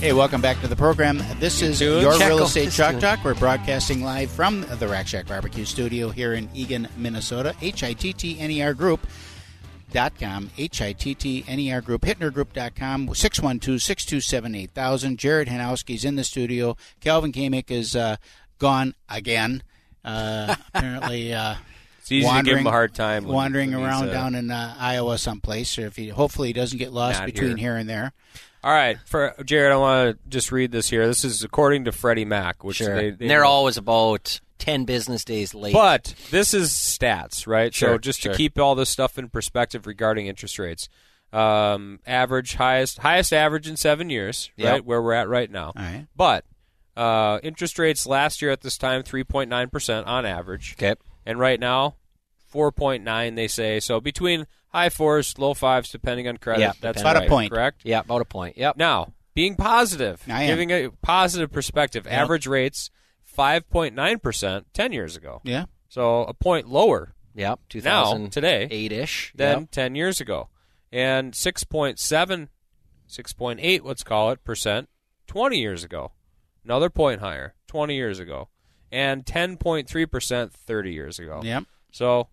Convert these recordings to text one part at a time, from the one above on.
Hey, welcome back to the program. This is your real estate chalk talk. We're broadcasting live from the Rack Shack Barbecue Studio here in Eagan, Minnesota. H I T T N E R Group. Dot com, H I T T N E R Group, HittnerGroup.com, 612 627 8000. Jared Hanowski's in the studio. Calvin Kamick is uh, gone again. Uh, apparently, uh, It's easy to give him a hard time. wandering he's, around uh, down in uh, Iowa someplace. Or if he, hopefully, he doesn't get lost between here. here and there. All right, for Jared, I want to just read this here. This is according to Freddie Mac, which Sure. they, they they're always about 10 business days late. But this is stats, right? so just sure. to keep all this stuff in perspective regarding interest rates, um, average highest highest average in seven years, Yep. right? Where we're at right now. All right. But uh, interest rates last year at this time three point nine percent on average, okay. and right now four point nine. They say so between high fours, low fives, depending on credit. Yeah, that's. About a point. correct? Yeah, about a point. Yep. Now, being positive, giving a positive perspective, Yep. average rates 5.9% 10 years ago. Yeah. So a point lower Yep. now, 2008 today, ish. than Yep. 10 years ago. And 6.7, 6.8, let's call it, percent 20 years ago. Another point higher 20 years ago. And 10.3% 30 years ago. Yep. So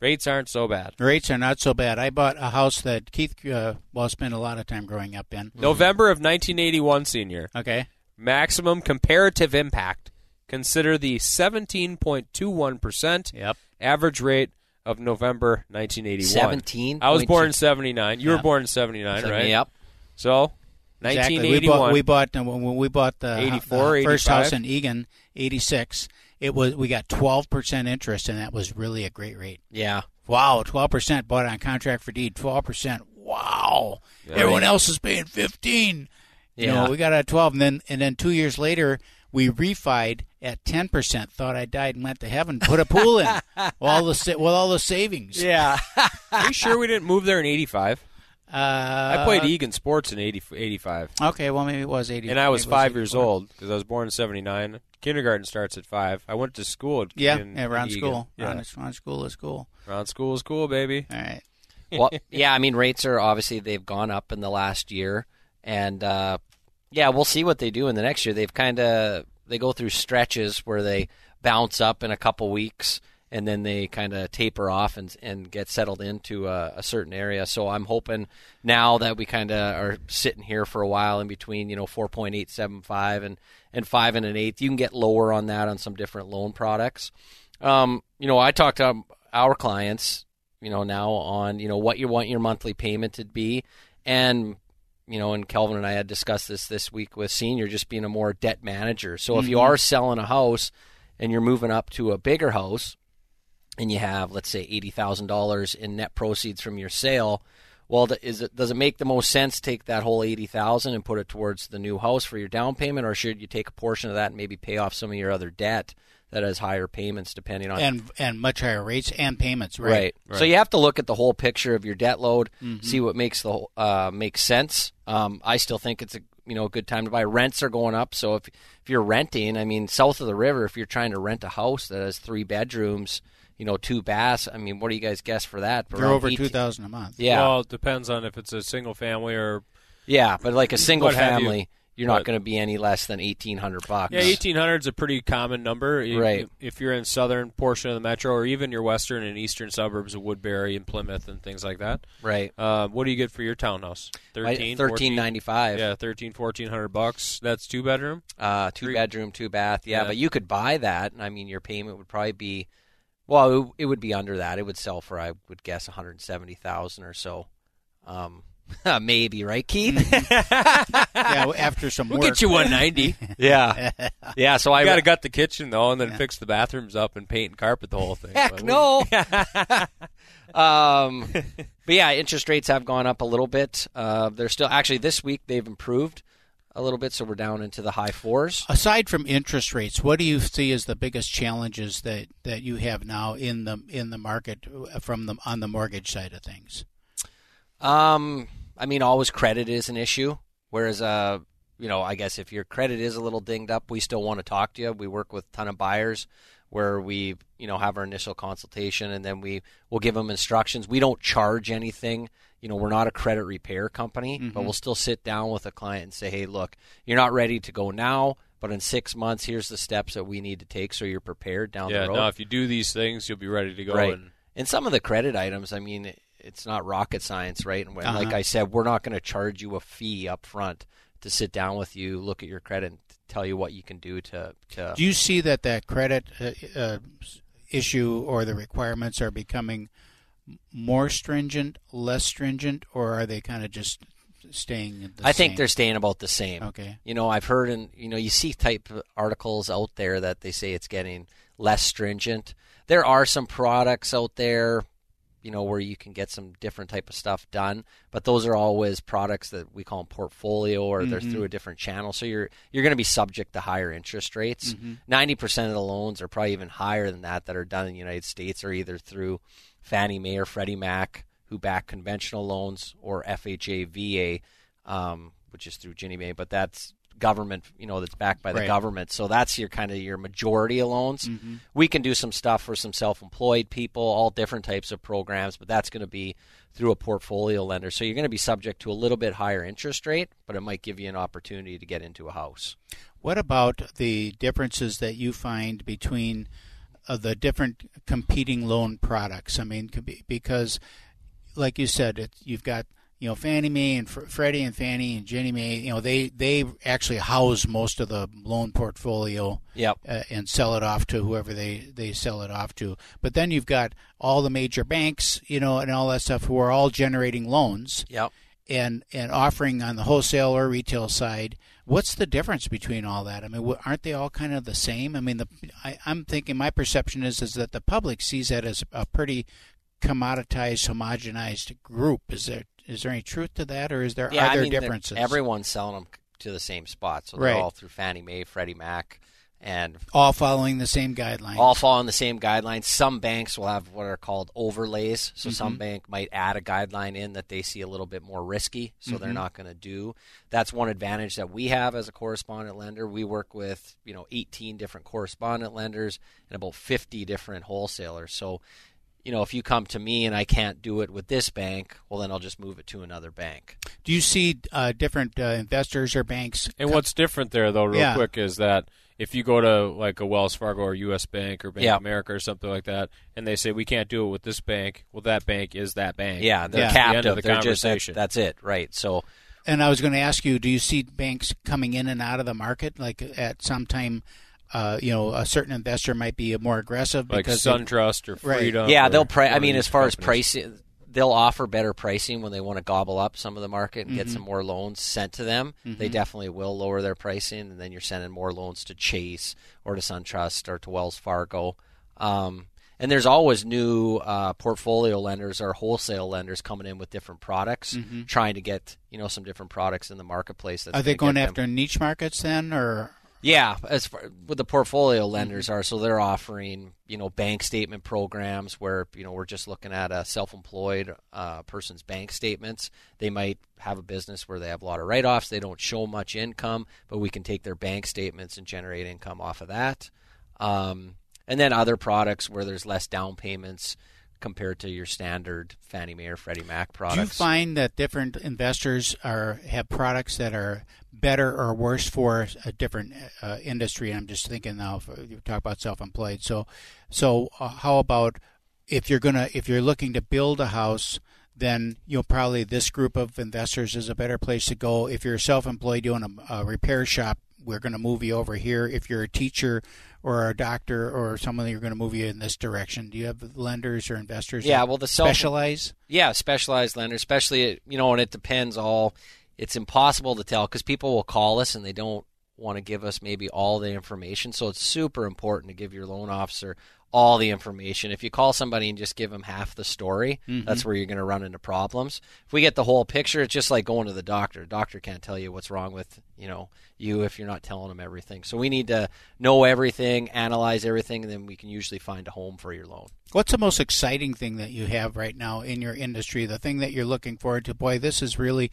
rates aren't so bad. Rates are not so bad. I bought a house that Keith, uh, well, spent a lot of time growing up in. November of 1981, senior. Okay. Maximum comparative impact. Consider the 17.21% Yep. average rate of November 1981. 17. I was born in 79. You Yeah. were born in 79, right? Yep. So, Exactly. We 1981. bought, we bought uh, when we bought the, 84, the first house in Eagan, 86. It was we got 12% interest, and that was really a great rate. Yeah. Wow, 12% bought on contract for deed. 12%. Wow. Everyone else is paying 15. You Yeah. know, we got a 12 and then and then 2 years later we refied at 10%. Thought I died and went to heaven. Put a pool in. all the with all the savings. Yeah. Are you sure we didn't move there in 85? Uh, I played Eagan Sports in 80, 85. Okay, well maybe it was 80. And I was maybe it five years old because I was born in 79. Kindergarten starts at five. I went to school. At, Yeah, in yeah, around Eagan. school. Yeah. Around, around school is cool. Around school is cool, baby. All right. well, yeah, I mean, rates are obviously they've gone up in the last year, and uh, yeah, we'll see what they do in the next year. They've kind of they go through stretches where they bounce up in a couple weeks, and then they kind of taper off and and get settled into a, a certain area. So I'm hoping now that we kind of are sitting here for a while in between, you know, 4.875 and and five and an eighth, you can get lower on that on some different loan products. Um, you know, I talked to our clients you know now on you know what you want your monthly payment to be and you know and kelvin and i had discussed this this week with senior just being a more debt manager so if you are selling a house and you're moving up to a bigger house and you have let's say $80000 in net proceeds from your sale well is it does it make the most sense to take that whole 80000 and put it towards the new house for your down payment or should you take a portion of that and maybe pay off some of your other debt that has higher payments depending on And and much higher rates and payments, Right. right? So you have to look at the whole picture of your debt load, Mm-hmm. see what makes the uh, makes sense. Um, I still think it's a you know a good time to buy. Rents are going up, so if if you're renting, I mean, south of the river, if you're trying to rent a house that has three bedrooms, you know, two baths, I mean, what do you guys guess for that? They're over 18 two thousand a month. Yeah, Well, it depends on if it's a single family or yeah, but like a single What have you. family, you. are not going to be any less than eighteen hundred bucks. Yeah, eighteen hundred is a pretty common number. Right. If you're in southern portion of the metro, or even your western and eastern suburbs of Woodbury and Plymouth and things like that. Right. Uh, what do you get for your townhouse? 13, 13 95 Yeah, 13, 1400 bucks. That's two bedroom. Uh, two Three- bedroom, two bath. Yeah, Yeah. but you could buy that. And I mean, your payment would probably be, well, it, it would be under that. It would sell for, I would guess, one hundred seventy thousand or so. Um, maybe right, Keith? yeah, after some We'll work. get you one ninety. yeah, yeah. So I I got to gut the kitchen though, and then fix the bathrooms up and paint and carpet the whole thing. Heck But no. um, but yeah, interest rates have gone up a little bit. Uh, they're still actually this week they've improved a little bit, so we're down into the high fours. Aside from interest rates, what do you see as the biggest challenges that, that you have now in the in the market from the on the mortgage side of things? Um, I mean, always credit is an issue. Whereas, uh, you know, I guess if your credit is a little dinged up, we still want to talk to you. We work with a ton of buyers where we, you know, have our initial consultation and then we will give them instructions. We don't charge anything. You know, we're not a credit repair company, mm-hmm. but we'll still sit down with a client and say, hey, look, you're not ready to go now, but in six months, here's the steps that we need to take so you're prepared down yeah, the road. Yeah, no, if you do these things, you'll be ready to go. Right. And, and some of the credit items, I mean, it's not rocket science, right? And uh-huh. like I said, we're not going to charge you a fee up front to sit down with you, look at your credit, and tell you what you can do to. to do you see that that credit uh, uh, issue or the requirements are becoming more stringent, less stringent, or are they kind of just staying the I same? think they're staying about the same. Okay. You know, I've heard and you know, you see type articles out there that they say it's getting less stringent. There are some products out there you know where you can get some different type of stuff done but those are always products that we call them portfolio or mm-hmm. they're through a different channel so you're you're going to be subject to higher interest rates mm-hmm. 90% of the loans are probably even higher than that that are done in the United States or either through Fannie Mae or Freddie Mac who back conventional loans or FHA VA um, which is through Ginnie Mae but that's government, you know, that's backed by the right. government. So that's your kind of your majority of loans. Mm-hmm. We can do some stuff for some self-employed people, all different types of programs, but that's going to be through a portfolio lender. So you're going to be subject to a little bit higher interest rate, but it might give you an opportunity to get into a house. What about the differences that you find between uh, the different competing loan products? I mean, because like you said, it, you've got you know Fannie Mae and Freddie and Fannie and Ginnie Mae, you know they they actually house most of the loan portfolio. Yep. Uh, and sell it off to whoever they they sell it off to. But then you've got all the major banks, you know, and all that stuff who are all generating loans. Yep. And and offering on the wholesale or retail side. What's the difference between all that? I mean, aren't they all kind of the same? I mean, the I, I'm thinking my perception is is that the public sees that as a pretty commoditized, homogenized group. Is there is there any truth to that, or is there yeah, are there I mean, differences? Everyone's selling them to the same spot, so they're right. all through Fannie Mae, Freddie Mac, and all following the same guidelines. All following the same guidelines. Some banks will have what are called overlays. So mm-hmm. some bank might add a guideline in that they see a little bit more risky, so mm-hmm. they're not going to do. That's one advantage that we have as a correspondent lender. We work with you know 18 different correspondent lenders and about 50 different wholesalers. So you know, if you come to me and I can't do it with this bank, well, then I'll just move it to another bank. Do you see uh, different uh, investors or banks? And what's different there, though, real yeah. quick, is that if you go to like a Wells Fargo or U.S. Bank or Bank yeah. of America or something like that, and they say we can't do it with this bank, well, that bank is that bank. Yeah, they're yeah. captive. The the they're just that's, that's it, right? So. And I was going to ask you, do you see banks coming in and out of the market, like at some time? uh, you know, a certain investor might be more aggressive like because SunTrust or Freedom. Right. Yeah, or they'll. Pri- I mean, as far companies. as pricing, they'll offer better pricing when they want to gobble up some of the market and mm-hmm. get some more loans sent to them. Mm-hmm. They definitely will lower their pricing, and then you're sending more loans to Chase or to SunTrust or to Wells Fargo. Um, and there's always new uh, portfolio lenders or wholesale lenders coming in with different products, mm-hmm. trying to get you know some different products in the marketplace. That's Are they going after niche markets then, or yeah, as far what the portfolio lenders are, so they're offering you know bank statement programs where you know we're just looking at a self-employed uh, person's bank statements. They might have a business where they have a lot of write-offs. They don't show much income, but we can take their bank statements and generate income off of that. Um, and then other products where there's less down payments compared to your standard Fannie Mae or Freddie Mac products. do you find that different investors are have products that are better or worse for a different uh, industry? I'm just thinking now. If you talk about self-employed, so so uh, how about if you're gonna if you're looking to build a house? Then you'll probably this group of investors is a better place to go. If you're self-employed doing a, a repair shop, we're going to move you over here. If you're a teacher or a doctor or someone, you're going to move you in this direction. Do you have lenders or investors? Yeah, well, the self- specialize. Yeah, specialized lenders, especially you know, and it depends. All it's impossible to tell because people will call us and they don't want to give us maybe all the information. So it's super important to give your loan officer all the information. If you call somebody and just give them half the story, mm-hmm. that's where you're going to run into problems. If we get the whole picture, it's just like going to the doctor. doctor can't tell you what's wrong with you know you if you're not telling them everything. So we need to know everything, analyze everything, and then we can usually find a home for your loan. What's the most exciting thing that you have right now in your industry? The thing that you're looking forward to? Boy, this is really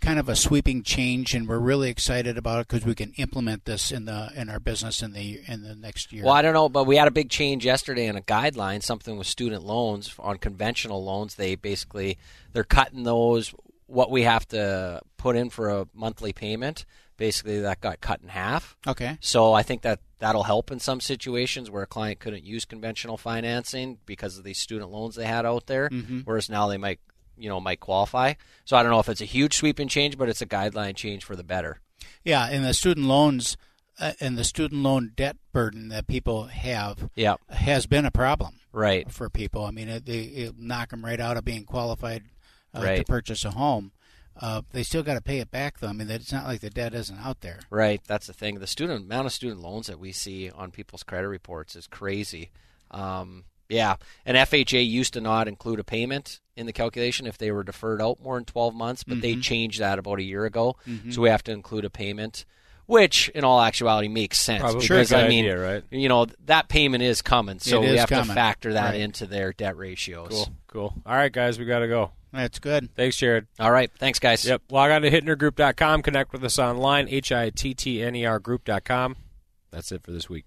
kind of a sweeping change, and we're really excited about it because we can implement this in the in our business in the in the next year. Well, I don't know, but we had a big change yesterday in a guideline, something with student loans on conventional loans. They basically they're cutting those what we have to put in for a monthly payment. Basically, that got cut in half. Okay. So I think that that'll help in some situations where a client couldn't use conventional financing because of these student loans they had out there, mm-hmm. whereas now they might, you know, might qualify. So I don't know if it's a huge sweeping change, but it's a guideline change for the better. Yeah, and the student loans uh, and the student loan debt burden that people have Yeah, has been a problem right. for people. I mean, it, they it knock them right out of being qualified uh, to purchase a home. Uh, they still got to pay it back, though. I mean, it's not like the debt isn't out there. Right, that's the thing. The student amount of student loans that we see on people's credit reports is crazy. Um, yeah, and FHA used to not include a payment in the calculation if they were deferred out more than 12 months, but they mm-hmm. changed that about a year ago. So mm-hmm. we have to include a payment, which in all actuality makes sense Probably because a good I mean, idea, right? you know, that payment is coming, so It we is have to factor that Right. into their debt ratios. Cool, cool. All right, guys, we got to go. That's good. Thanks, Jared. All right, thanks guys. Yep. Log on to hittnergroup.com. Connect with us online, H-I-T-T-N-E-R group.com. That's it for this week.